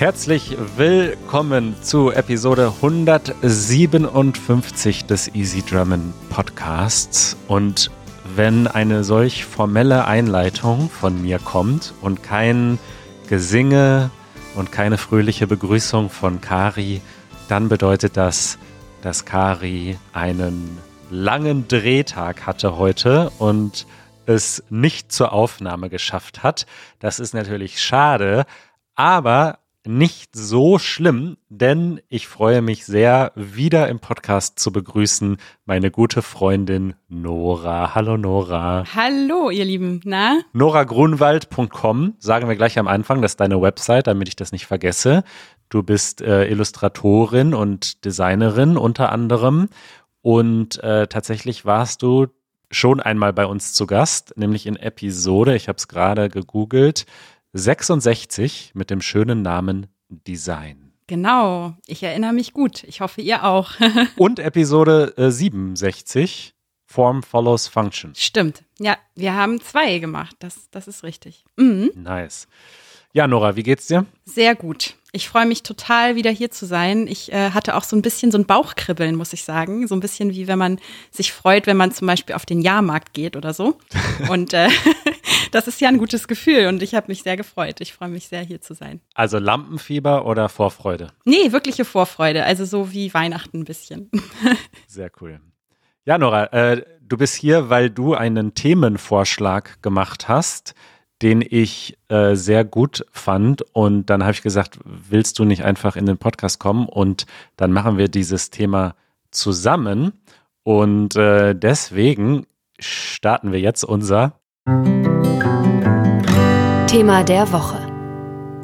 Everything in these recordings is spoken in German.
Herzlich willkommen zu Episode 157 des Easy German Podcasts. Und wenn eine solch formelle Einleitung von mir kommt und kein Gesinge und keine fröhliche Begrüßung von Kari, dann bedeutet das, dass Kari einen langen Drehtag hatte heute und es nicht zur Aufnahme geschafft hat. Das ist natürlich schade, aber nicht so schlimm, denn ich freue mich sehr, wieder im Podcast zu begrüßen, meine gute Freundin Nora. Hallo Nora. Hallo, ihr Lieben. Na? NoraGrunwald.com, sagen wir gleich am Anfang, das ist deine Website, damit ich das nicht vergesse. Du bist äh, Illustratorin und Designerin unter anderem. Und äh, tatsächlich warst du schon einmal bei uns zu Gast, nämlich in Episode, ich habe es gerade gegoogelt, 66 mit dem schönen Namen Design. Genau, ich erinnere mich gut. Ich hoffe, ihr auch. Und Episode äh, 67, Form follows Function. Stimmt. Ja, wir haben zwei gemacht. Das, das ist richtig. Mhm. Nice. Ja, Nora, wie geht's dir? Sehr gut. Ich freue mich total, wieder hier zu sein. Ich äh, hatte auch so ein bisschen so ein Bauchkribbeln, muss ich sagen. So ein bisschen wie wenn man sich freut, wenn man zum Beispiel auf den Jahrmarkt geht oder so. Und äh, das ist ja ein gutes Gefühl und ich habe mich sehr gefreut. Ich freue mich sehr, hier zu sein. Also Lampenfieber oder Vorfreude? Nee, wirkliche Vorfreude. Also so wie Weihnachten ein bisschen. sehr cool. Ja, Nora, äh, du bist hier, weil du einen Themenvorschlag gemacht hast den ich äh, sehr gut fand. Und dann habe ich gesagt, willst du nicht einfach in den Podcast kommen? Und dann machen wir dieses Thema zusammen. Und äh, deswegen starten wir jetzt unser Thema der Woche.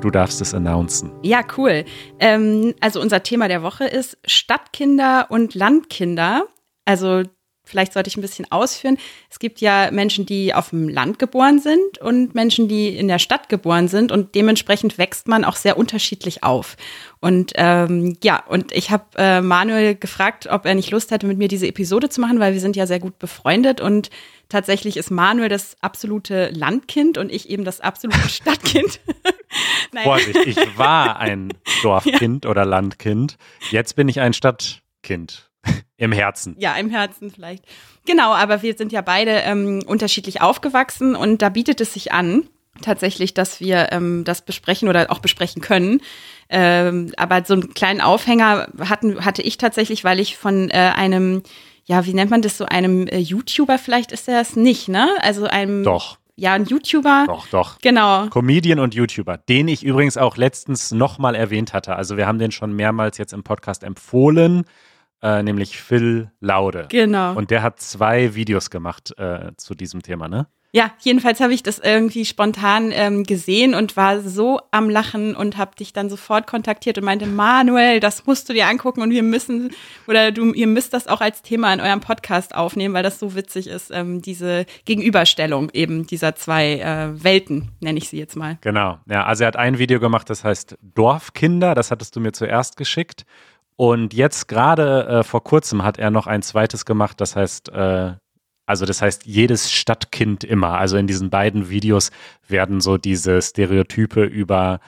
Du darfst es announcen. Ja, cool. Ähm, also unser Thema der Woche ist Stadtkinder und Landkinder. Also vielleicht sollte ich ein bisschen ausführen. Es gibt ja Menschen, die auf dem Land geboren sind und Menschen, die in der Stadt geboren sind und dementsprechend wächst man auch sehr unterschiedlich auf. Und ähm, ja, und ich habe äh, Manuel gefragt, ob er nicht Lust hätte, mit mir diese Episode zu machen, weil wir sind ja sehr gut befreundet und tatsächlich ist Manuel das absolute Landkind und ich eben das absolute Stadtkind. Vorsicht, ich war ein Dorfkind ja. oder Landkind. Jetzt bin ich ein Stadtkind. Im Herzen. Ja, im Herzen vielleicht. Genau, aber wir sind ja beide ähm, unterschiedlich aufgewachsen und da bietet es sich an, tatsächlich, dass wir ähm, das besprechen oder auch besprechen können. Ähm, aber so einen kleinen Aufhänger hatten, hatte ich tatsächlich, weil ich von äh, einem, ja, wie nennt man das, so einem äh, YouTuber, vielleicht ist er es nicht, ne? Also einem. Doch. Ja, ein YouTuber. Doch, doch. Genau. Comedian und YouTuber, den ich übrigens auch letztens nochmal erwähnt hatte. Also wir haben den schon mehrmals jetzt im Podcast empfohlen äh, nämlich Phil Laude. Genau. Und der hat zwei Videos gemacht äh, zu diesem Thema, ne? Ja, jedenfalls habe ich das irgendwie spontan ähm, gesehen und war so am Lachen und habe dich dann sofort kontaktiert und meinte, Manuel, das musst du dir angucken und wir müssen oder du, ihr müsst das auch als Thema in eurem Podcast aufnehmen, weil das so witzig ist, ähm, diese Gegenüberstellung eben dieser zwei äh, Welten, nenne ich sie jetzt mal. Genau, ja, also er hat ein Video gemacht, das heißt Dorfkinder, das hattest du mir zuerst geschickt und jetzt gerade äh, vor kurzem hat er noch ein zweites gemacht, das heißt, äh, also das heißt, jedes Stadtkind immer. Also in diesen beiden Videos werden so diese Stereotype über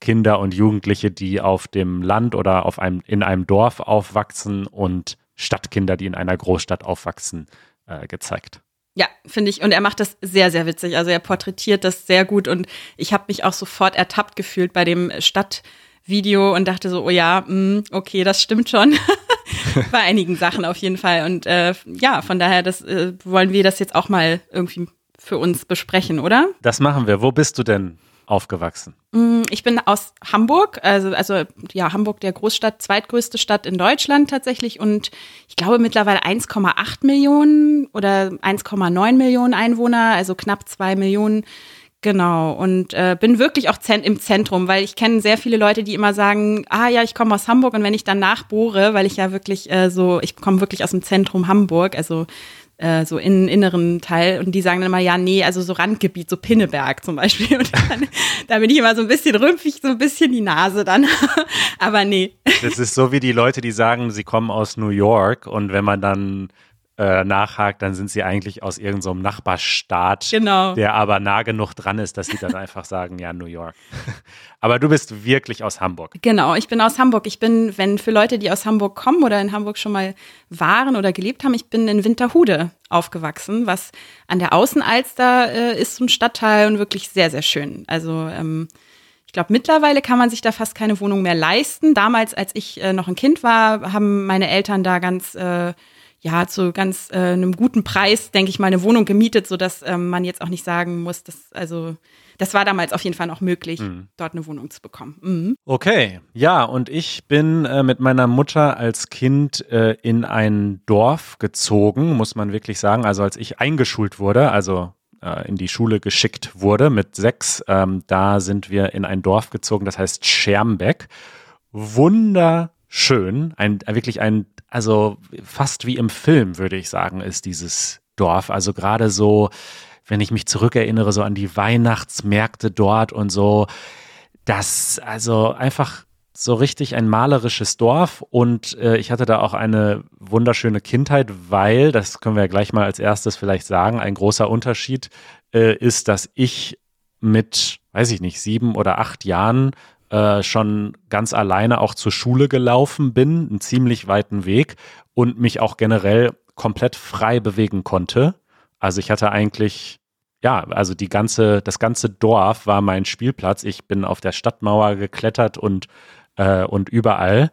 Kinder und Jugendliche, die auf dem Land oder auf einem, in einem Dorf aufwachsen und Stadtkinder, die in einer Großstadt aufwachsen, äh, gezeigt. Ja, finde ich. Und er macht das sehr, sehr witzig. Also er porträtiert das sehr gut und ich habe mich auch sofort ertappt gefühlt bei dem Stadt. Video und dachte so, oh ja, mh, mm, okay, das stimmt schon. Bei einigen Sachen auf jeden Fall. Und äh, ja, von daher, das äh, wollen wir das jetzt auch mal irgendwie für uns besprechen, oder? Das machen wir. Wo bist du denn aufgewachsen? Mm, ich bin aus Hamburg, also, also ja, Hamburg der Großstadt, zweitgrößte Stadt in Deutschland tatsächlich und ich glaube mittlerweile 1,8 Millionen oder 1,9 Millionen Einwohner, also knapp zwei Millionen Genau, und äh, bin wirklich auch im Zentrum, weil ich kenne sehr viele Leute, die immer sagen, ah ja, ich komme aus Hamburg und wenn ich dann nachbohre, weil ich ja wirklich äh, so, ich komme wirklich aus dem Zentrum Hamburg, also äh, so in inneren Teil und die sagen dann immer, ja, nee, also so Randgebiet, so Pinneberg zum Beispiel. Und dann, da bin ich immer so ein bisschen rümpfig, so ein bisschen die Nase dann. Aber nee. Das ist so wie die Leute, die sagen, sie kommen aus New York und wenn man dann äh, nachhakt, dann sind sie eigentlich aus irgendeinem so Nachbarstaat, genau. der aber nah genug dran ist, dass sie dann einfach sagen, ja, New York. aber du bist wirklich aus Hamburg. Genau, ich bin aus Hamburg. Ich bin, wenn für Leute, die aus Hamburg kommen oder in Hamburg schon mal waren oder gelebt haben, ich bin in Winterhude aufgewachsen, was an der Außenalster äh, ist, so ein Stadtteil und wirklich sehr, sehr schön. Also ähm, ich glaube, mittlerweile kann man sich da fast keine Wohnung mehr leisten. Damals, als ich äh, noch ein Kind war, haben meine Eltern da ganz äh, ja, zu ganz äh, einem guten Preis, denke ich mal, eine Wohnung gemietet, sodass ähm, man jetzt auch nicht sagen muss, dass, also, das war damals auf jeden Fall noch möglich, mhm. dort eine Wohnung zu bekommen. Mhm. Okay, ja, und ich bin äh, mit meiner Mutter als Kind äh, in ein Dorf gezogen, muss man wirklich sagen. Also als ich eingeschult wurde, also äh, in die Schule geschickt wurde mit sechs, ähm, da sind wir in ein Dorf gezogen, das heißt Schermbeck. Wunderschön, ein, wirklich ein also fast wie im Film, würde ich sagen, ist dieses Dorf. Also gerade so, wenn ich mich zurückerinnere, so an die Weihnachtsmärkte dort und so, das, also einfach so richtig ein malerisches Dorf und äh, ich hatte da auch eine wunderschöne Kindheit, weil, das können wir ja gleich mal als erstes vielleicht sagen, ein großer Unterschied äh, ist, dass ich mit, weiß ich nicht, sieben oder acht Jahren äh, schon ganz alleine auch zur Schule gelaufen bin, einen ziemlich weiten Weg und mich auch generell komplett frei bewegen konnte. Also ich hatte eigentlich, ja, also die ganze, das ganze Dorf war mein Spielplatz. Ich bin auf der Stadtmauer geklettert und, äh, und überall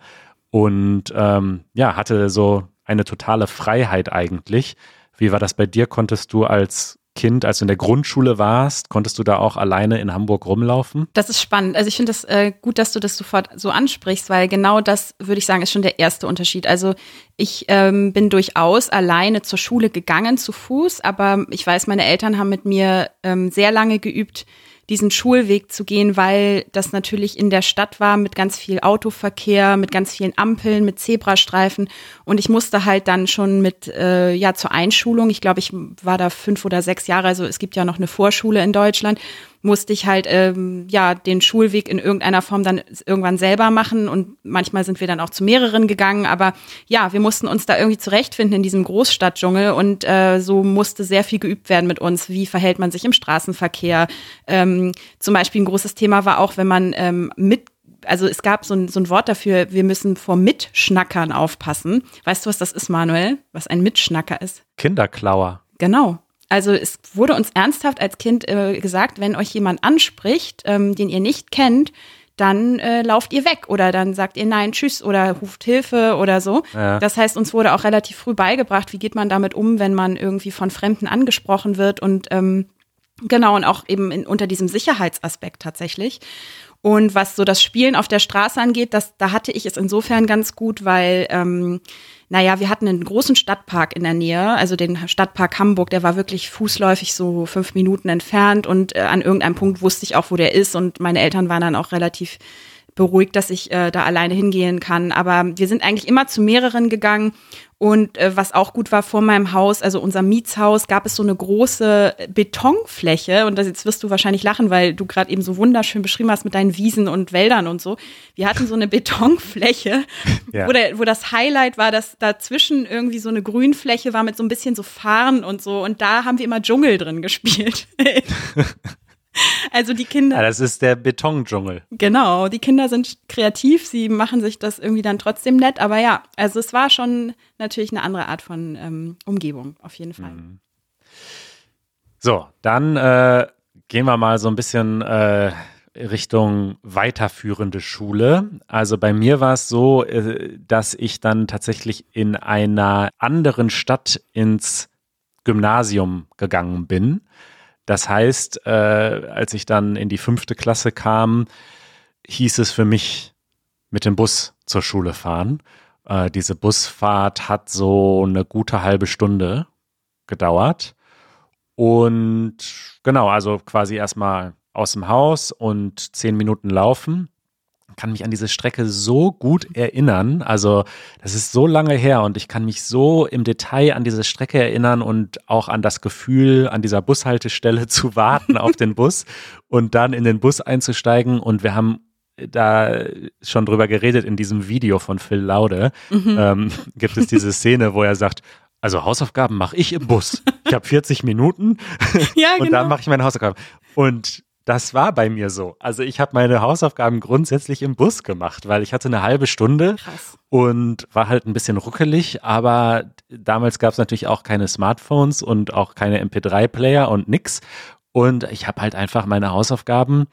und ähm, ja, hatte so eine totale Freiheit eigentlich. Wie war das bei dir? Konntest du als Kind, als du in der Grundschule warst, konntest du da auch alleine in Hamburg rumlaufen? Das ist spannend. Also ich finde das äh, gut, dass du das sofort so ansprichst, weil genau das, würde ich sagen, ist schon der erste Unterschied. Also ich ähm, bin durchaus alleine zur Schule gegangen, zu Fuß, aber ich weiß, meine Eltern haben mit mir ähm, sehr lange geübt, diesen Schulweg zu gehen, weil das natürlich in der Stadt war mit ganz viel Autoverkehr, mit ganz vielen Ampeln, mit Zebrastreifen. Und ich musste halt dann schon mit, äh, ja, zur Einschulung, ich glaube, ich war da fünf oder sechs Jahre, also es gibt ja noch eine Vorschule in Deutschland musste ich halt ähm, ja den Schulweg in irgendeiner Form dann irgendwann selber machen und manchmal sind wir dann auch zu mehreren gegangen, aber ja, wir mussten uns da irgendwie zurechtfinden in diesem Großstadtdschungel und äh, so musste sehr viel geübt werden mit uns. Wie verhält man sich im Straßenverkehr? Ähm, zum Beispiel ein großes Thema war auch, wenn man ähm, mit also es gab so ein, so ein Wort dafür, wir müssen vor Mitschnackern aufpassen. Weißt du, was das ist, Manuel? Was ein Mitschnacker ist? Kinderklauer. Genau. Also es wurde uns ernsthaft als Kind äh, gesagt, wenn euch jemand anspricht, ähm, den ihr nicht kennt, dann äh, lauft ihr weg oder dann sagt ihr nein, tschüss oder ruft Hilfe oder so. Ja. Das heißt, uns wurde auch relativ früh beigebracht, wie geht man damit um, wenn man irgendwie von Fremden angesprochen wird und ähm, genau und auch eben in, unter diesem Sicherheitsaspekt tatsächlich. Und was so das Spielen auf der Straße angeht, das, da hatte ich es insofern ganz gut, weil ähm, naja, wir hatten einen großen Stadtpark in der Nähe, also den Stadtpark Hamburg, der war wirklich fußläufig so fünf Minuten entfernt. Und äh, an irgendeinem Punkt wusste ich auch, wo der ist. Und meine Eltern waren dann auch relativ beruhigt, dass ich äh, da alleine hingehen kann. Aber wir sind eigentlich immer zu mehreren gegangen. Und äh, was auch gut war vor meinem Haus, also unser Mietshaus, gab es so eine große Betonfläche. Und das, jetzt wirst du wahrscheinlich lachen, weil du gerade eben so wunderschön beschrieben hast mit deinen Wiesen und Wäldern und so. Wir hatten so eine Betonfläche, ja. wo, der, wo das Highlight war, dass dazwischen irgendwie so eine Grünfläche war mit so ein bisschen so Farn und so. Und da haben wir immer Dschungel drin gespielt. Also die Kinder. Ja, das ist der Betondschungel. Genau, die Kinder sind kreativ, sie machen sich das irgendwie dann trotzdem nett, aber ja, also es war schon natürlich eine andere Art von ähm, Umgebung, auf jeden Fall. Mhm. So, dann äh, gehen wir mal so ein bisschen äh, Richtung weiterführende Schule. Also bei mir war es so, äh, dass ich dann tatsächlich in einer anderen Stadt ins Gymnasium gegangen bin. Das heißt, äh, als ich dann in die fünfte Klasse kam, hieß es für mich mit dem Bus zur Schule fahren. Äh, diese Busfahrt hat so eine gute halbe Stunde gedauert. Und genau, also quasi erstmal aus dem Haus und zehn Minuten laufen kann mich an diese Strecke so gut erinnern. Also das ist so lange her und ich kann mich so im Detail an diese Strecke erinnern und auch an das Gefühl, an dieser Bushaltestelle zu warten auf den Bus und dann in den Bus einzusteigen. Und wir haben da schon drüber geredet in diesem Video von Phil Laude. Mhm. Ähm, gibt es diese Szene, wo er sagt, also Hausaufgaben mache ich im Bus. Ich habe 40 Minuten Ja, und genau. dann mache ich meine Hausaufgaben. Und das war bei mir so. Also ich habe meine Hausaufgaben grundsätzlich im Bus gemacht, weil ich hatte eine halbe Stunde Krass. und war halt ein bisschen ruckelig, aber damals gab es natürlich auch keine Smartphones und auch keine MP3-Player und nix. Und ich habe halt einfach meine Hausaufgaben,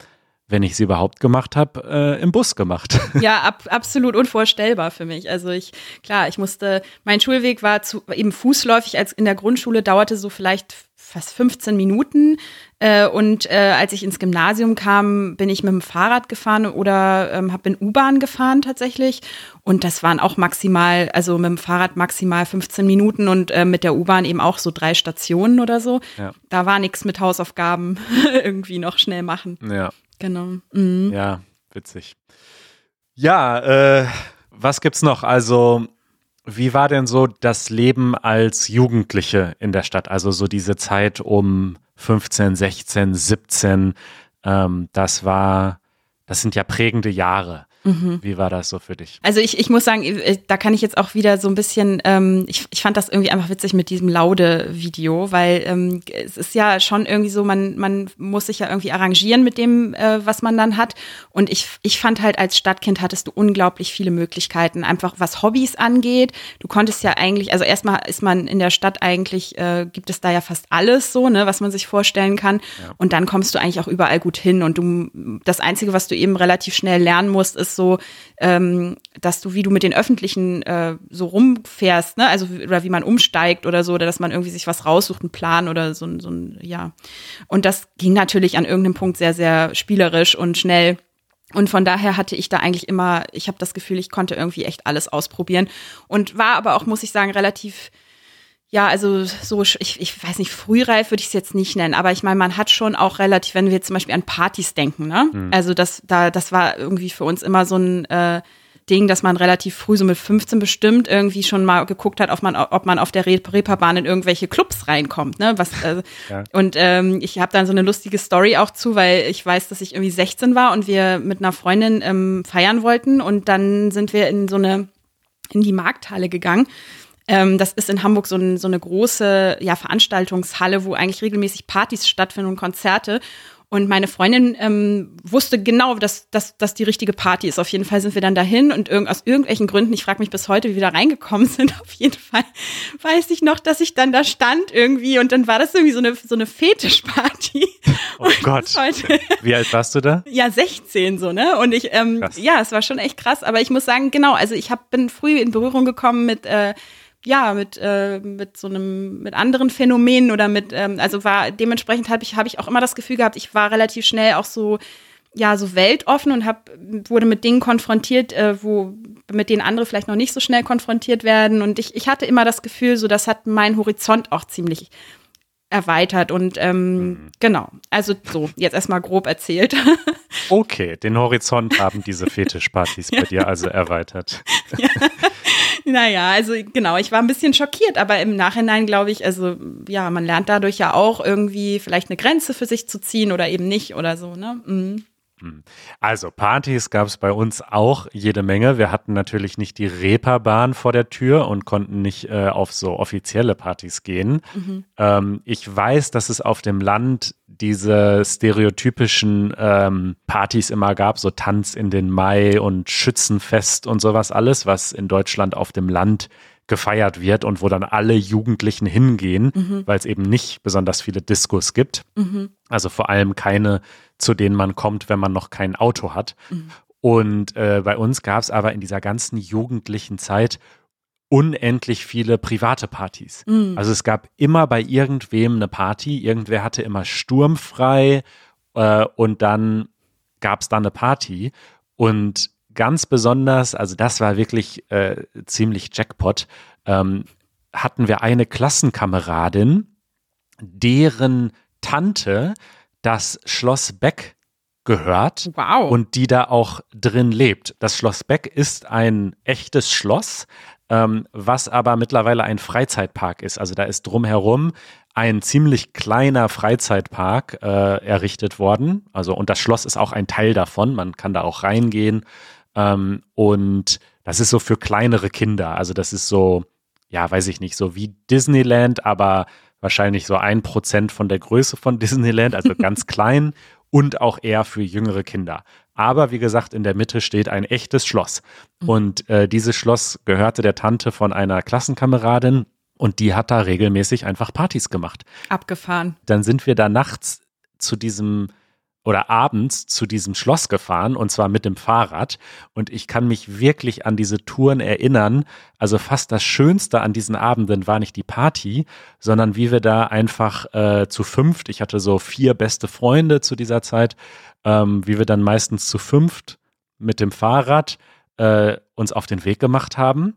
wenn ich sie überhaupt gemacht habe, äh, im Bus gemacht. Ja, ab, absolut unvorstellbar für mich. Also ich, klar, ich musste, mein Schulweg war zu, eben fußläufig, als in der Grundschule dauerte so vielleicht fast 15 Minuten. Äh, und äh, als ich ins Gymnasium kam, bin ich mit dem Fahrrad gefahren oder ähm, habe in U-Bahn gefahren tatsächlich. Und das waren auch maximal, also mit dem Fahrrad maximal 15 Minuten und äh, mit der U-Bahn eben auch so drei Stationen oder so. Ja. Da war nichts mit Hausaufgaben irgendwie noch schnell machen. ja. Genau. Mhm. Ja, witzig. Ja, äh, was gibt's noch? Also, wie war denn so das Leben als Jugendliche in der Stadt? Also so diese Zeit um 15, 16, 17, ähm, das war, das sind ja prägende Jahre. Wie war das so für dich? Also ich, ich muss sagen, da kann ich jetzt auch wieder so ein bisschen, ähm, ich, ich fand das irgendwie einfach witzig mit diesem Laude-Video, weil ähm, es ist ja schon irgendwie so, man, man muss sich ja irgendwie arrangieren mit dem, äh, was man dann hat. Und ich, ich fand halt als Stadtkind hattest du unglaublich viele Möglichkeiten, einfach was Hobbys angeht. Du konntest ja eigentlich, also erstmal ist man in der Stadt eigentlich, äh, gibt es da ja fast alles so, ne, was man sich vorstellen kann. Und dann kommst du eigentlich auch überall gut hin. Und du, das Einzige, was du eben relativ schnell lernen musst, ist so, ähm, dass du, wie du mit den Öffentlichen äh, so rumfährst, ne? Also oder wie man umsteigt oder so, oder dass man irgendwie sich was raussucht, einen Plan oder so, so ein, ja. Und das ging natürlich an irgendeinem Punkt sehr, sehr spielerisch und schnell. Und von daher hatte ich da eigentlich immer, ich habe das Gefühl, ich konnte irgendwie echt alles ausprobieren und war aber auch, muss ich sagen, relativ ja, also so, ich, ich weiß nicht, frühreif würde ich es jetzt nicht nennen, aber ich meine, man hat schon auch relativ, wenn wir jetzt zum Beispiel an Partys denken, ne? Also das, da, das war irgendwie für uns immer so ein äh, Ding, dass man relativ früh, so mit 15 bestimmt, irgendwie schon mal geguckt hat, ob man, ob man auf der Re- Reeperbahn in irgendwelche Clubs reinkommt, ne? Was, äh, Ja. Und ähm, ich habe dann so eine lustige Story auch zu, weil ich weiß, dass ich irgendwie 16 war und wir mit einer Freundin ähm, feiern wollten und dann sind wir in so eine in die Markthalle gegangen. Ähm, das ist in Hamburg so, ein, so eine große ja, Veranstaltungshalle, wo eigentlich regelmäßig Partys stattfinden und Konzerte. Und meine Freundin ähm, wusste genau, dass dass das die richtige Party ist. Auf jeden Fall sind wir dann dahin und irg aus irgendwelchen Gründen, ich frage mich bis heute, wie wir da reingekommen sind. Auf jeden Fall weiß ich noch, dass ich dann da stand irgendwie und dann war das irgendwie so eine so eine Fetischparty. Oh Gott. bis heute Wie alt warst du da? ja, 16 so, ne? Und ich, ähm, Krass. ja, es war schon echt krass. Aber ich muss sagen, genau, also ich hab, bin früh in Berührung gekommen mit, äh, ja, mit, äh, mit so einem, mit anderen Phänomenen oder mit, ähm, also war dementsprechend habe ich, habe ich auch immer das Gefühl gehabt, ich war relativ schnell auch so, ja, so weltoffen und hab, wurde mit Dingen konfrontiert, äh, wo, mit denen andere vielleicht noch nicht so schnell konfrontiert werden. Und ich, ich hatte immer das Gefühl, so, das hat meinen Horizont auch ziemlich erweitert und ähm, genau, also so, jetzt erstmal grob erzählt. Okay, den Horizont haben diese Fetischpartys bei dir also erweitert. Naja, also genau, ich war ein bisschen schockiert, aber im Nachhinein glaube ich, also ja, man lernt dadurch ja auch irgendwie vielleicht eine Grenze für sich zu ziehen oder eben nicht oder so, ne? Mhm. Also Partys gab es bei uns auch jede Menge. Wir hatten natürlich nicht die Reeperbahn vor der Tür und konnten nicht äh, auf so offizielle Partys gehen. Ähm, ich weiß, dass es auf dem Land diese stereotypischen ähm, Partys immer gab, so Tanz in den Mai und Schützenfest und sowas alles, was in Deutschland auf dem Land gefeiert wird und wo dann alle Jugendlichen hingehen, weil es eben nicht besonders viele Diskos gibt. Also vor allem keine, zu denen man kommt, wenn man noch kein Auto hat. Und äh, bei uns gab es aber in dieser ganzen jugendlichen Zeit unendlich viele private Partys. Also es gab immer bei irgendwem eine Party, irgendwer hatte immer sturmfrei äh, und dann gab es da eine Party. Und ganz besonders, also das war wirklich äh, ziemlich Jackpot, ähm, hatten wir eine Klassenkameradin, deren Tante das Schloss Beck gehört Wow. und die da auch drin lebt. Das Schloss Beck ist ein echtes Schloss, ähm, was aber mittlerweile ein Freizeitpark ist. Also da ist drumherum ein ziemlich kleiner Freizeitpark äh, errichtet worden. Also und das Schloss ist auch ein Teil davon. Man kann da auch reingehen ähm, und das ist so für kleinere Kinder. Also das ist so ja, weiß ich nicht, so wie Disneyland, aber wahrscheinlich so ein Prozent von der Größe von Disneyland, also ganz klein und auch eher für jüngere Kinder. Aber wie gesagt, in der Mitte steht ein echtes Schloss. Mhm. Und äh, dieses Schloss gehörte der Tante von einer Klassenkameradin und die hat da regelmäßig einfach Partys gemacht. Abgefahren. Dann sind wir da nachts zu diesem oder abends zu diesem Schloss gefahren und zwar mit dem Fahrrad. Und ich kann mich wirklich an diese Touren erinnern. Also fast das Schönste an diesen Abenden war nicht die Party, sondern wie wir da einfach äh, zu fünft, ich hatte so vier beste Freunde zu dieser Zeit, ähm, wie wir dann meistens zu fünft mit dem Fahrrad äh, uns auf den Weg gemacht haben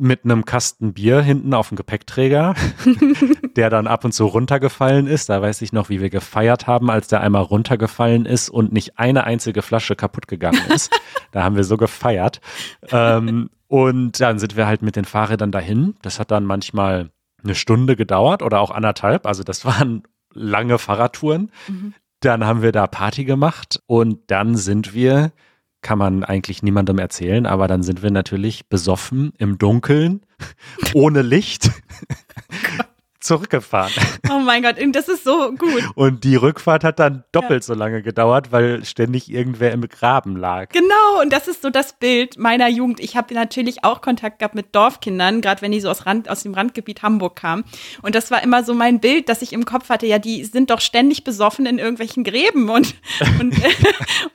mit einem Kasten Bier hinten auf dem Gepäckträger, der dann ab und zu runtergefallen ist. Da weiß ich noch, wie wir gefeiert haben, als der einmal runtergefallen ist und nicht eine einzige Flasche kaputt gegangen ist. da haben wir so gefeiert. Ähm, und dann sind wir halt mit den Fahrrädern dahin. Das hat dann manchmal eine Stunde gedauert oder auch anderthalb. Also das waren lange Fahrradtouren. Mhm. Dann haben wir da Party gemacht und dann sind wir kann man eigentlich niemandem erzählen, aber dann sind wir natürlich besoffen im Dunkeln, ohne Licht. Zurückgefahren. Oh mein Gott, das ist so gut. Und die Rückfahrt hat dann doppelt ja. so lange gedauert, weil ständig irgendwer im Graben lag. Genau, und das ist so das Bild meiner Jugend. Ich habe natürlich auch Kontakt gehabt mit Dorfkindern, gerade wenn die so aus, Rand, aus dem Randgebiet Hamburg kamen. Und das war immer so mein Bild, das ich im Kopf hatte. Ja, die sind doch ständig besoffen in irgendwelchen Gräben und, und,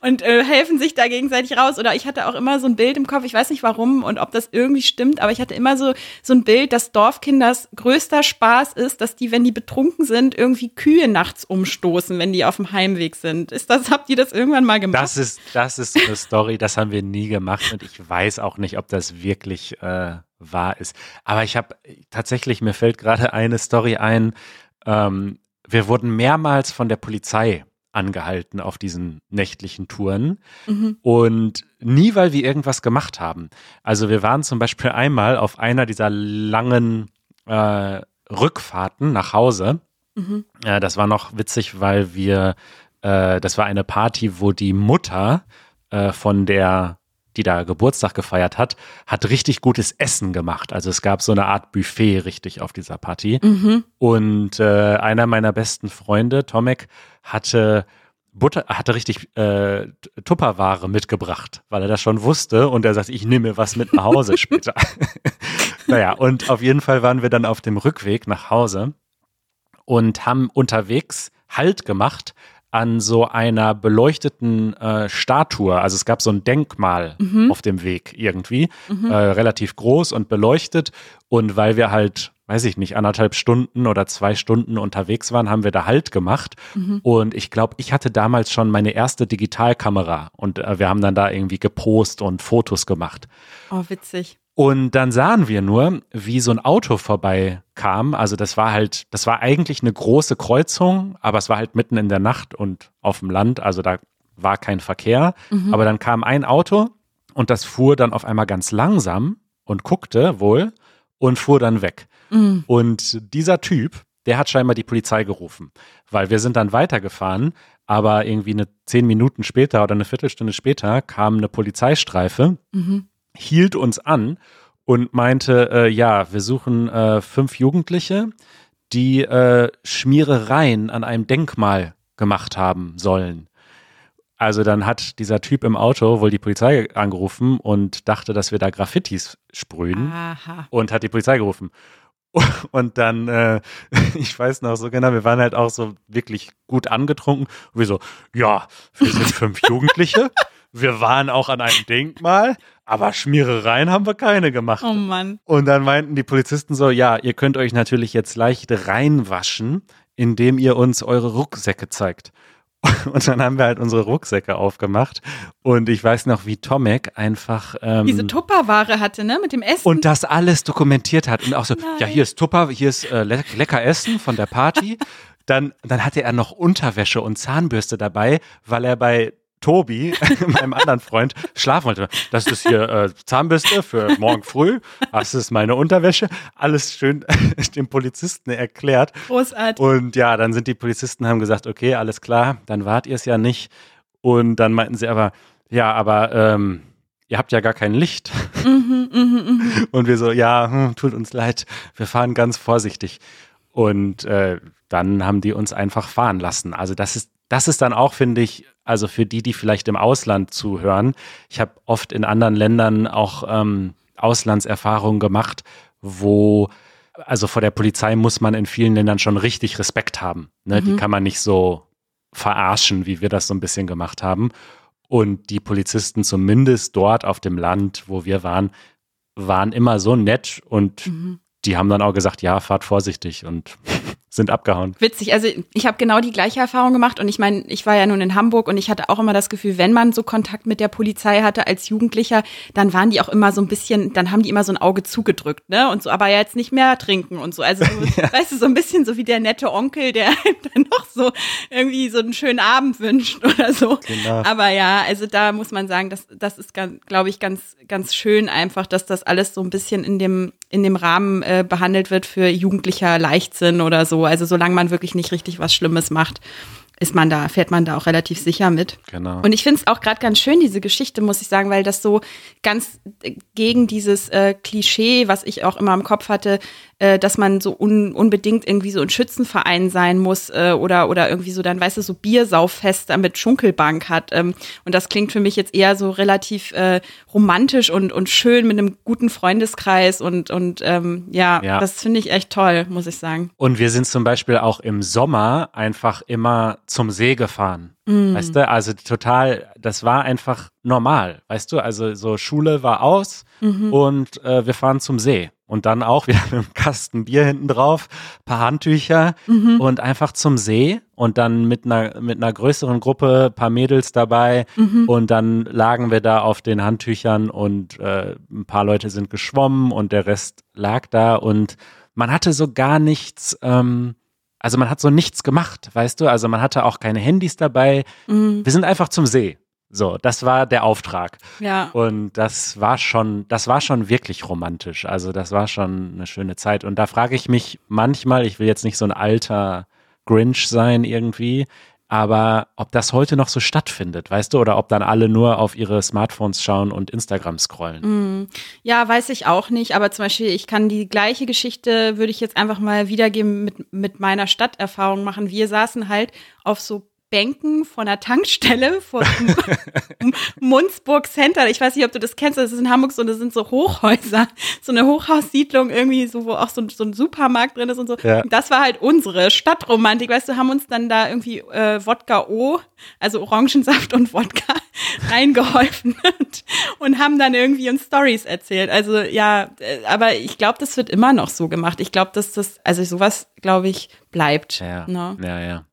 und äh, helfen sich da gegenseitig raus. Oder ich hatte auch immer so ein Bild im Kopf, ich weiß nicht warum und ob das irgendwie stimmt, aber ich hatte immer so, so ein Bild, dass Dorfkinders größter Spaß ist, dass die, wenn die betrunken sind, irgendwie Kühe nachts umstoßen, wenn die auf dem Heimweg sind. Ist das, habt ihr das irgendwann mal gemacht? Das ist, das ist eine Story, das haben wir nie gemacht und ich weiß auch nicht, ob das wirklich äh, wahr ist. Aber ich habe tatsächlich, mir fällt gerade eine Story ein. Ähm, wir wurden mehrmals von der Polizei angehalten auf diesen nächtlichen Touren mhm. und nie, weil wir irgendwas gemacht haben. Also wir waren zum Beispiel einmal auf einer dieser langen äh, Rückfahrten nach Hause. Mhm. Äh, das war noch witzig, weil wir, äh, das war eine Party, wo die Mutter äh, von der, die da Geburtstag gefeiert hat, hat richtig gutes Essen gemacht. Also es gab so eine Art Buffet richtig auf dieser Party. Mhm. Und äh, einer meiner besten Freunde, Tomek, hatte Butter, hatte richtig äh, Tupperware mitgebracht, weil er das schon wusste und er sagt, ich nehme mir was mit nach Hause später. naja, und auf jeden Fall waren wir dann auf dem Rückweg nach Hause und haben unterwegs Halt gemacht an so einer beleuchteten äh, Statue. Also es gab so ein Denkmal mhm. auf dem Weg irgendwie, mhm. äh, relativ groß und beleuchtet. Und weil wir halt weiß ich nicht, anderthalb Stunden oder zwei Stunden unterwegs waren, haben wir da Halt gemacht. Mhm. Und ich glaube, ich hatte damals schon meine erste Digitalkamera und äh, wir haben dann da irgendwie gepost und Fotos gemacht. Oh, witzig. Und dann sahen wir nur, wie so ein Auto vorbeikam. Also das war halt, das war eigentlich eine große Kreuzung, aber es war halt mitten in der Nacht und auf dem Land, also da war kein Verkehr. Mhm. Aber dann kam ein Auto und das fuhr dann auf einmal ganz langsam und guckte wohl und fuhr dann weg. Mhm. Und dieser Typ, der hat scheinbar die Polizei gerufen, weil wir sind dann weitergefahren, aber irgendwie eine zehn Minuten später oder eine Viertelstunde später kam eine Polizeistreife, mhm. Hielt uns an und meinte, äh, ja, wir suchen äh, fünf Jugendliche, die äh, Schmierereien an einem Denkmal gemacht haben sollen. Also dann hat dieser Typ im Auto wohl die Polizei angerufen und dachte, dass wir da Graffitis sprühen Aha. und hat die Polizei gerufen. Und dann, äh, ich weiß noch so genau, wir waren halt auch so wirklich gut angetrunken. Und wir so, ja, wir sind fünf Jugendliche. Wir waren auch an einem Denkmal, aber Schmierereien haben wir keine gemacht. Oh Mann. Und dann meinten die Polizisten so, ja, ihr könnt euch natürlich jetzt leicht reinwaschen, indem ihr uns eure Rucksäcke zeigt. Und dann haben wir halt unsere Rucksäcke aufgemacht. Und ich weiß noch, wie Tomek einfach ähm, diese Tupperware hatte, ne, mit dem Essen. Und das alles dokumentiert hat. Und auch so, Nein. ja, hier ist Tupper, hier ist äh, le lecker Essen von der Party. dann, dann hatte er noch Unterwäsche und Zahnbürste dabei, weil er bei Tobi, meinem anderen Freund, schlafen wollte. Das ist hier äh, Zahnbürste für morgen früh. Das ist meine Unterwäsche. Alles schön dem Polizisten erklärt. Großartig. Und ja, dann sind die Polizisten, haben gesagt, okay, alles klar, dann wart ihr es ja nicht. Und dann meinten sie aber, ja, aber ähm, ihr habt ja gar kein Licht. Mhm, mh, mh. Und wir so, ja, hm, tut uns leid, wir fahren ganz vorsichtig. Und äh, dann haben die uns einfach fahren lassen. Also das ist, das ist dann auch, finde ich, also für die, die vielleicht im Ausland zuhören. Ich habe oft in anderen Ländern auch ähm, Auslandserfahrungen gemacht, wo also vor der Polizei muss man in vielen Ländern schon richtig Respekt haben. Ne? Mhm. Die kann man nicht so verarschen, wie wir das so ein bisschen gemacht haben. Und die Polizisten zumindest dort auf dem Land, wo wir waren, waren immer so nett und mhm. die haben dann auch gesagt, ja, fahrt vorsichtig und sind abgehauen. Witzig, also ich habe genau die gleiche Erfahrung gemacht und ich meine, ich war ja nun in Hamburg und ich hatte auch immer das Gefühl, wenn man so Kontakt mit der Polizei hatte als Jugendlicher, dann waren die auch immer so ein bisschen, dann haben die immer so ein Auge zugedrückt, ne? Und so, aber jetzt nicht mehr trinken und so. Also so, ja. weißt du, so ein bisschen so wie der nette Onkel, der dann noch so irgendwie so einen schönen Abend wünscht oder so. Genau. Aber ja, also da muss man sagen, das, das ist, glaube ich, ganz, ganz schön einfach, dass das alles so ein bisschen in dem in dem Rahmen äh, behandelt wird für jugendlicher Leichtsinn oder so. Also solange man wirklich nicht richtig was Schlimmes macht, ist man da, fährt man da auch relativ sicher mit. Genau. Und ich finde es auch gerade ganz schön, diese Geschichte, muss ich sagen, weil das so ganz gegen dieses äh, Klischee, was ich auch immer im Kopf hatte, äh, dass man so un unbedingt irgendwie so ein Schützenverein sein muss äh, oder, oder irgendwie so dann, weißt du, so Biersauffest mit Schunkelbank hat. Ähm, und das klingt für mich jetzt eher so relativ äh, romantisch und, und schön mit einem guten Freundeskreis und, und ähm, ja, ja, das finde ich echt toll, muss ich sagen. Und wir sind zum Beispiel auch im Sommer einfach immer zum See gefahren. Mm. Weißt du, also total, das war einfach normal, weißt du, also so Schule war aus mhm. und äh, wir fahren zum See und dann auch wieder mit einem Kasten Bier hinten drauf, paar Handtücher mhm. und einfach zum See und dann mit einer mit einer größeren Gruppe, paar Mädels dabei mhm. und dann lagen wir da auf den Handtüchern und äh, ein paar Leute sind geschwommen und der Rest lag da und man hatte so gar nichts ähm, also man hat so nichts gemacht, weißt du? Also man hatte auch keine Handys dabei. Mhm. Wir sind einfach zum See. So, das war der Auftrag. Ja. Und das war schon, das war schon wirklich romantisch. Also das war schon eine schöne Zeit. Und da frage ich mich manchmal, ich will jetzt nicht so ein alter Grinch sein irgendwie, aber ob das heute noch so stattfindet, weißt du, oder ob dann alle nur auf ihre Smartphones schauen und Instagram scrollen. Mm, ja, weiß ich auch nicht, aber zum Beispiel, ich kann die gleiche Geschichte, würde ich jetzt einfach mal wiedergeben, mit, mit meiner Stadterfahrung machen. Wir saßen halt auf so Bänken von der Tankstelle von Munzburg Center. Ich weiß nicht, ob du das kennst. Das ist in Hamburg so, das sind so Hochhäuser, so eine Hochhaussiedlung irgendwie, so wo auch so, so ein Supermarkt drin ist und so. Ja. Das war halt unsere Stadtromantik. Weißt du, haben uns dann da irgendwie äh, Wodka O, also Orangensaft und Wodka reingeholfen und, und haben dann irgendwie uns Stories erzählt. Also ja, äh, aber ich glaube, das wird immer noch so gemacht. Ich glaube, dass das, also sowas, glaube ich, bleibt. Ja, ne? ja, ja.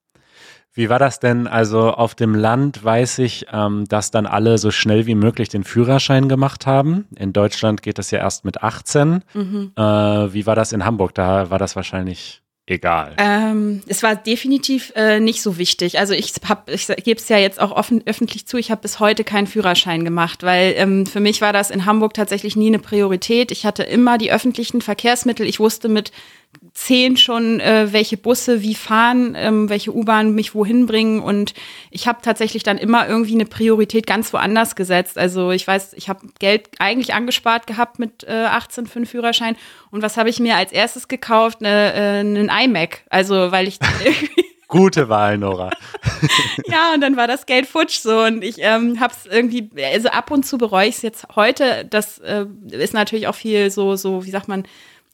Wie war das denn? Also auf dem Land weiß ich, ähm, dass dann alle so schnell wie möglich den Führerschein gemacht haben. In Deutschland geht das ja erst mit 18. Mhm. Äh, wie war das in Hamburg? Da war das wahrscheinlich egal. Ähm, es war definitiv äh, nicht so wichtig. Also ich habe, ich gebe es ja jetzt auch offen, öffentlich zu, ich habe bis heute keinen Führerschein gemacht, weil ähm, für mich war das in Hamburg tatsächlich nie eine Priorität. Ich hatte immer die öffentlichen Verkehrsmittel. Ich wusste mit zehn schon, äh, welche Busse wie fahren, ähm, welche U-Bahn mich wohin bringen. Und ich habe tatsächlich dann immer irgendwie eine Priorität ganz woanders gesetzt. Also ich weiß, ich habe Geld eigentlich angespart gehabt mit äh, 18 für einen Führerschein. Und was habe ich mir als erstes gekauft? Ne, äh, einen iMac. Also weil ich irgendwie Gute Wahl, Nora. ja, und dann war das Geld futsch so und ich ähm, habe es irgendwie, also ab und zu bereue ich es jetzt heute. Das äh, ist natürlich auch viel so, so, wie sagt man,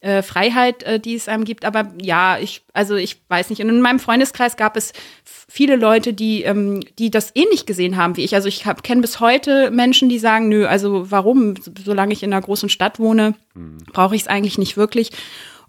äh, Freiheit, äh, die es einem gibt. Aber ja, ich, also ich weiß nicht. Und in meinem Freundeskreis gab es viele Leute, die, ähm, die das ähnlich gesehen haben wie ich. Also ich kenne bis heute Menschen, die sagen, nö, also warum, solange ich in einer großen Stadt wohne, mhm. brauche ich es eigentlich nicht wirklich.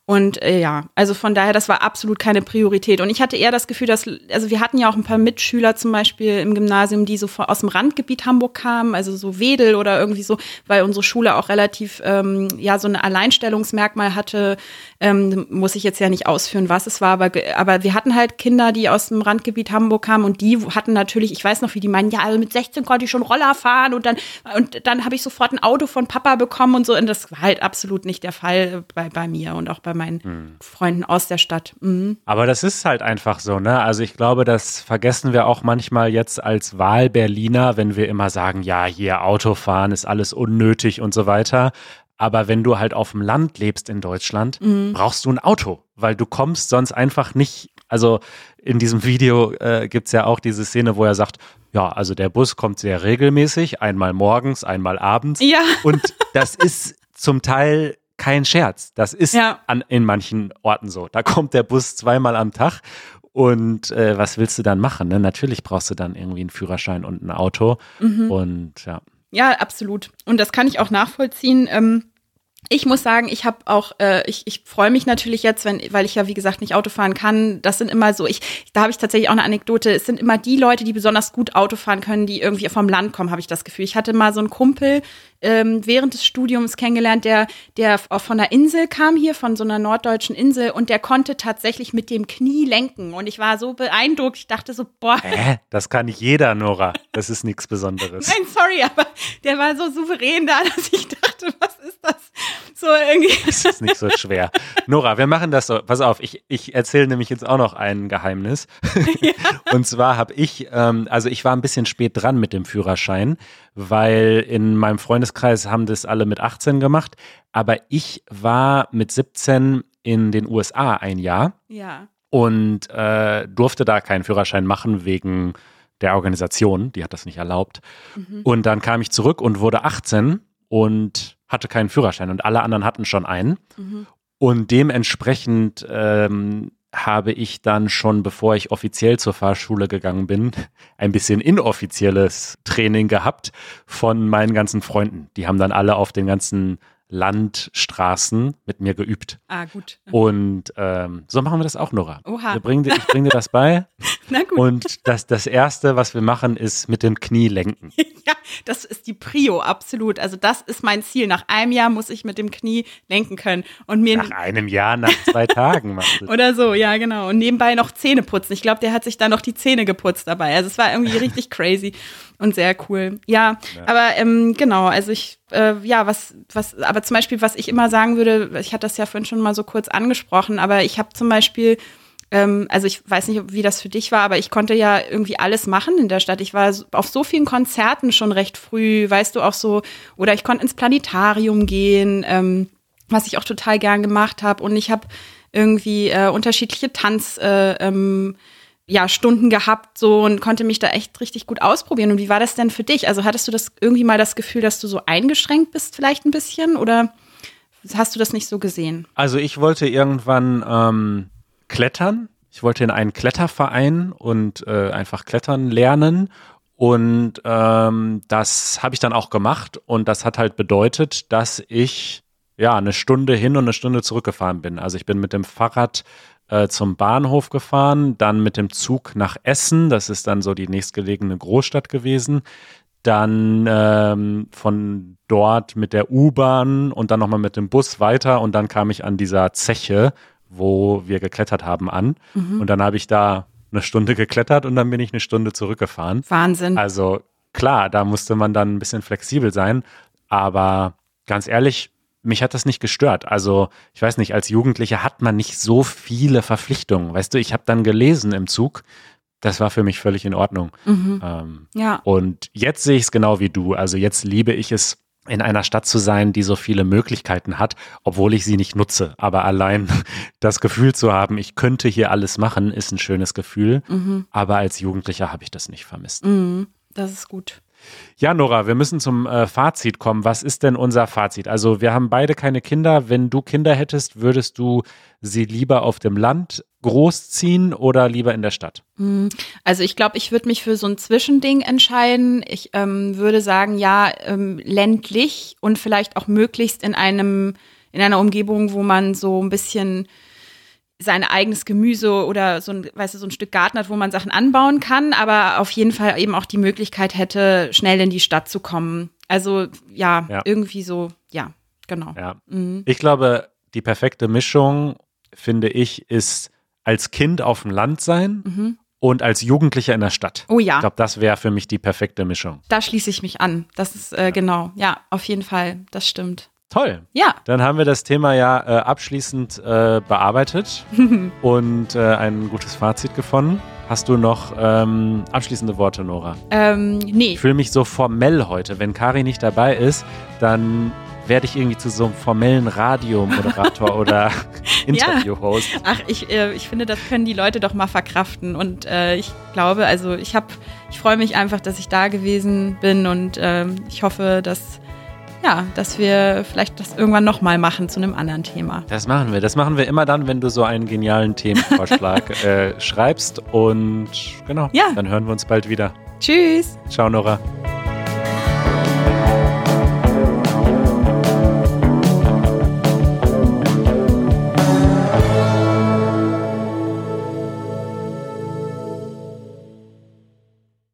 Und äh, ja, also von daher, das war absolut keine Priorität. Und ich hatte eher das Gefühl, dass, also wir hatten ja auch ein paar Mitschüler zum Beispiel im Gymnasium, die so aus dem Randgebiet Hamburg kamen, also so Wedel oder irgendwie so, weil unsere Schule auch relativ, ähm, ja, so ein Alleinstellungsmerkmal hatte. Ähm, muss ich jetzt ja nicht ausführen, was es war, aber, aber wir hatten halt Kinder, die aus dem Randgebiet Hamburg kamen und die hatten natürlich, ich weiß noch, wie die meinen, ja, also mit 16 konnte ich schon Roller fahren und dann, und dann habe ich sofort ein Auto von Papa bekommen und so. Und das war halt absolut nicht der Fall bei, bei mir und auch bei meinen hm. Freunden aus der Stadt. Mhm. Aber das ist halt einfach so, ne? Also ich glaube, das vergessen wir auch manchmal jetzt als Wahlberliner, wenn wir immer sagen, ja, hier Autofahren ist alles unnötig und so weiter. Aber wenn du halt auf dem Land lebst in Deutschland, mhm. brauchst du ein Auto, weil du kommst sonst einfach nicht. Also in diesem Video äh, gibt es ja auch diese Szene, wo er sagt, ja, also der Bus kommt sehr regelmäßig, einmal morgens, einmal abends. Ja. Und das ist zum Teil kein Scherz. Das ist ja. an, in manchen Orten so. Da kommt der Bus zweimal am Tag. Und äh, was willst du dann machen? Ne? Natürlich brauchst du dann irgendwie einen Führerschein und ein Auto. Mhm. Und ja. Ja, absolut. Und das kann ich auch nachvollziehen. Ähm, ich muss sagen, ich habe auch, äh, ich, ich freue mich natürlich jetzt, wenn, weil ich ja wie gesagt nicht Auto fahren kann. Das sind immer so, ich, da habe ich tatsächlich auch eine Anekdote. Es sind immer die Leute, die besonders gut Auto fahren können, die irgendwie vom Land kommen, habe ich das Gefühl. Ich hatte mal so einen Kumpel, ähm, während des Studiums kennengelernt, der, der auch von der Insel kam hier, von so einer norddeutschen Insel und der konnte tatsächlich mit dem Knie lenken. Und ich war so beeindruckt, ich dachte so, boah. Hä? Das kann nicht jeder, Nora. Das ist nichts Besonderes. Nein, sorry, aber der war so souverän da, dass ich dachte, was ist das? So irgendwie. Das ist nicht so schwer. Nora, wir machen das so. Pass auf, ich, ich erzähle nämlich jetzt auch noch ein Geheimnis. Ja. Und zwar habe ich, ähm, also ich war ein bisschen spät dran mit dem Führerschein, weil in meinem Freundeskreis haben das alle mit 18 gemacht. Aber ich war mit 17 in den USA ein Jahr. Ja. Und äh, durfte da keinen Führerschein machen wegen der Organisation, die hat das nicht erlaubt. Mhm. Und dann kam ich zurück und wurde 18 und hatte keinen Führerschein und alle anderen hatten schon einen. Mhm. Und dementsprechend ähm, habe ich dann schon, bevor ich offiziell zur Fahrschule gegangen bin, ein bisschen inoffizielles Training gehabt von meinen ganzen Freunden. Die haben dann alle auf den ganzen Landstraßen mit mir geübt. Ah, gut. Und ähm, so machen wir das auch, Nora. Oha. Wir bringen, ich bringe dir das bei. Na gut. Und das, das Erste, was wir machen, ist mit dem Knie lenken. ja, das ist die Prio, absolut. Also das ist mein Ziel. Nach einem Jahr muss ich mit dem Knie lenken können. Und mir nach einem Jahr, nach zwei Tagen. Oder so, ja, genau. Und nebenbei noch Zähne putzen. Ich glaube, der hat sich da noch die Zähne geputzt dabei. Also es war irgendwie richtig crazy und sehr cool. Ja, ja. aber ähm, genau, also ich, äh, ja, was, was, aber zum Beispiel, was ich immer sagen würde, ich hatte das ja vorhin schon mal so kurz angesprochen, aber ich habe zum Beispiel ähm, also ich weiß nicht, wie das für dich war, aber ich konnte ja irgendwie alles machen in der Stadt. Ich war auf so vielen Konzerten schon recht früh, weißt du, auch so, oder ich konnte ins Planetarium gehen, ähm, was ich auch total gern gemacht habe. Und ich habe irgendwie äh, unterschiedliche Tanz, äh, ähm, ja, Stunden gehabt so und konnte mich da echt richtig gut ausprobieren. Und wie war das denn für dich? Also hattest du das irgendwie mal das Gefühl, dass du so eingeschränkt bist, vielleicht ein bisschen? Oder hast du das nicht so gesehen? Also ich wollte irgendwann ähm, klettern. Ich wollte in einen Kletterverein und äh, einfach klettern lernen. Und ähm, das habe ich dann auch gemacht. Und das hat halt bedeutet, dass ich ja eine Stunde hin und eine Stunde zurückgefahren bin. Also ich bin mit dem Fahrrad äh, zum Bahnhof gefahren, dann mit dem Zug nach Essen, das ist dann so die nächstgelegene Großstadt gewesen, dann ähm, von dort mit der U-Bahn und dann nochmal mit dem Bus weiter und dann kam ich an dieser Zeche, wo wir geklettert haben, an. Mhm. Und dann habe ich da eine Stunde geklettert und dann bin ich eine Stunde zurückgefahren. Wahnsinn. Also klar, da musste man dann ein bisschen flexibel sein, aber ganz ehrlich, mich hat das nicht gestört. Also, ich weiß nicht, als Jugendlicher hat man nicht so viele Verpflichtungen. Weißt du, ich habe dann gelesen im Zug, das war für mich völlig in Ordnung. Mhm. Ähm, ja. Und jetzt sehe ich es genau wie du. Also jetzt liebe ich es, in einer Stadt zu sein, die so viele Möglichkeiten hat, obwohl ich sie nicht nutze. Aber allein das Gefühl zu haben, ich könnte hier alles machen, ist ein schönes Gefühl. Mhm. Aber als Jugendlicher habe ich das nicht vermisst. Mhm. Das ist gut. Ja, Nora, wir müssen zum äh, Fazit kommen. Was ist denn unser Fazit? Also, wir haben beide keine Kinder. Wenn du Kinder hättest, würdest du sie lieber auf dem Land großziehen oder lieber in der Stadt? Hm, also ich glaube, ich würde mich für so ein Zwischending entscheiden. Ich ähm, würde sagen, ja, ähm, ländlich und vielleicht auch möglichst in einem in einer Umgebung, wo man so ein bisschen sein eigenes Gemüse oder so ein, weißt du, so ein Stück Garten hat, wo man Sachen anbauen kann, aber auf jeden Fall eben auch die Möglichkeit hätte, schnell in die Stadt zu kommen. Also ja, ja. irgendwie so, ja, genau. Ja. Mhm. Ich glaube, die perfekte Mischung, finde ich, ist als Kind auf dem Land sein mhm. und als Jugendlicher in der Stadt. Oh ja. Ich glaube, das wäre für mich die perfekte Mischung. Da schließe ich mich an. Das ist äh, ja. genau, ja, auf jeden Fall, das stimmt. Toll. Ja. Dann haben wir das Thema ja äh, abschließend äh, bearbeitet und äh, ein gutes Fazit gefunden. Hast du noch ähm, abschließende Worte, Nora? Ähm, nee. Ich fühle mich so formell heute. Wenn Kari nicht dabei ist, dann werde ich irgendwie zu so einem formellen Radiomoderator oder Interviewhost. Ach, ich, äh, ich finde, das können die Leute doch mal verkraften. Und äh, ich glaube, also ich habe, ich freue mich einfach, dass ich da gewesen bin und ähm, ich hoffe, dass ja, dass wir vielleicht das irgendwann nochmal machen zu einem anderen Thema. Das machen wir. Das machen wir immer dann, wenn du so einen genialen Themenvorschlag äh, schreibst. Und genau, Ja. dann hören wir uns bald wieder. Tschüss! Ciao, Nora.